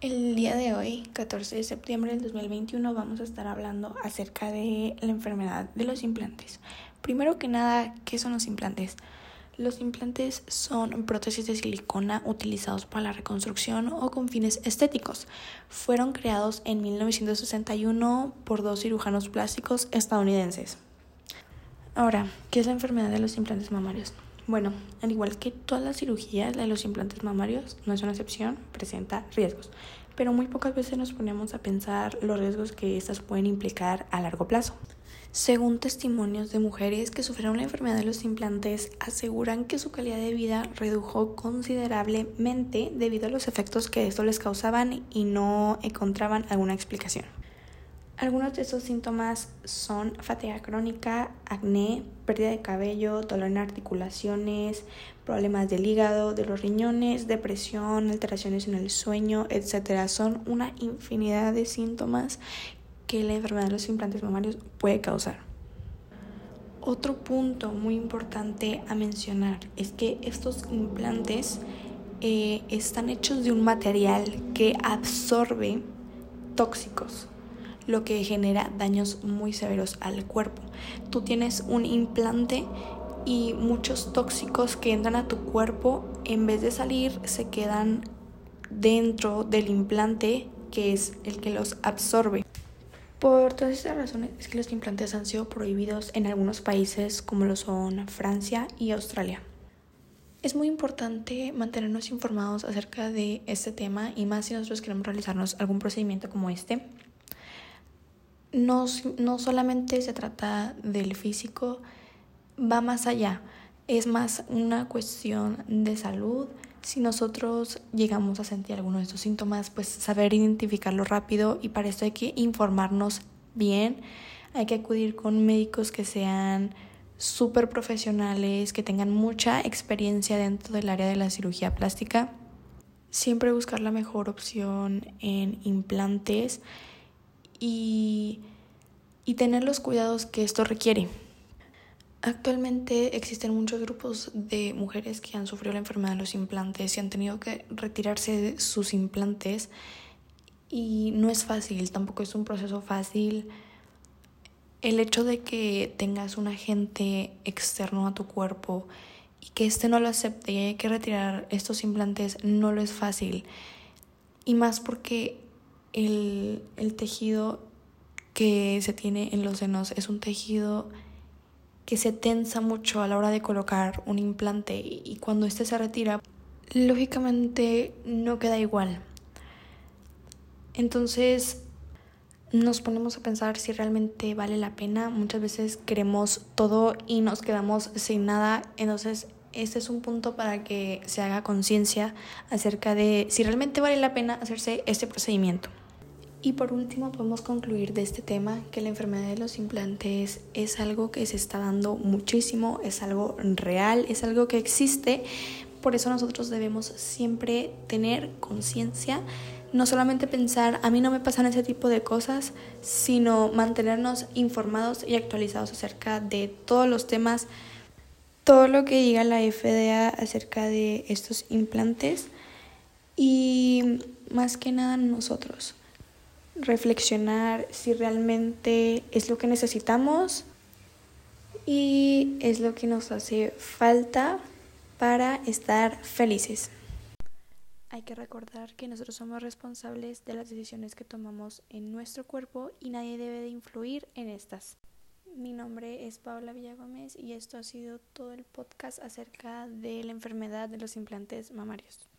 El día de hoy, 14 de septiembre del 2021, vamos a estar hablando acerca de la enfermedad de los implantes. Primero que nada, ¿qué son los implantes? Los implantes son prótesis de silicona utilizados para la reconstrucción o con fines estéticos. Fueron creados en 1961 por dos cirujanos plásticos estadounidenses. Ahora, ¿qué es la enfermedad de los implantes mamarios? Bueno, al igual que todas las cirugías, de los implantes mamarios no es una excepción, presenta riesgos, pero muy pocas veces nos ponemos a pensar los riesgos que estas pueden implicar a largo plazo. Según testimonios de mujeres que sufrieron la enfermedad de los implantes, aseguran que su calidad de vida redujo considerablemente debido a los efectos que esto les causaban y no encontraban alguna explicación. Algunos de estos síntomas son fatiga crónica, acné, pérdida de cabello, dolor en articulaciones, problemas del hígado, de los riñones, depresión, alteraciones en el sueño, etc. Son una infinidad de síntomas que la enfermedad de los implantes mamarios puede causar. Otro punto muy importante a mencionar es que estos implantes eh, están hechos de un material que absorbe tóxicos lo que genera daños muy severos al cuerpo. Tú tienes un implante y muchos tóxicos que entran a tu cuerpo, en vez de salir, se quedan dentro del implante que es el que los absorbe. Por todas estas razones es que los implantes han sido prohibidos en algunos países como lo son Francia y Australia. Es muy importante mantenernos informados acerca de este tema y más si nosotros queremos realizarnos algún procedimiento como este no, no solamente se trata del físico, va más allá. Es más una cuestión de salud. Si nosotros llegamos a sentir alguno de estos síntomas, pues saber identificarlo rápido y para esto hay que informarnos bien. Hay que acudir con médicos que sean súper profesionales, que tengan mucha experiencia dentro del área de la cirugía plástica. Siempre buscar la mejor opción en implantes y, tener los cuidados que esto requiere. Actualmente existen muchos grupos de mujeres que han sufrido la enfermedad de los implantes y han tenido que retirarse de sus implantes y no es fácil, tampoco es un proceso fácil. El hecho de que tengas un agente externo a tu cuerpo y que éste no lo acepte y hay que retirar estos implantes no lo es fácil. Y más porque el, tejido que se tiene en los senos es un tejido que se tensa mucho a la hora de colocar un implante y cuando este se retira, lógicamente no queda igual. Entonces nos ponemos a pensar si realmente vale la pena. Muchas veces queremos todo y nos quedamos sin nada. Entonces este es un punto para que se haga conciencia acerca de si realmente vale la pena hacerse este procedimiento. Y por último podemos concluir de este tema que la enfermedad de los implantes es algo que se está dando muchísimo, es algo real, es algo que existe. Por eso nosotros debemos siempre tener conciencia, no solamente pensar, a mí no me pasan ese tipo de cosas, sino mantenernos informados y actualizados acerca de todos los temas todo lo que diga la FDA acerca de estos implantes y más que nada nosotros reflexionar si realmente es lo que necesitamos y es lo que nos hace falta para estar felices. Hay que recordar que nosotros somos responsables de las decisiones que tomamos en nuestro cuerpo y nadie debe de influir en estas. Mi nombre es Paula Villagómez y esto ha sido todo el podcast acerca de la enfermedad de los implantes mamarios.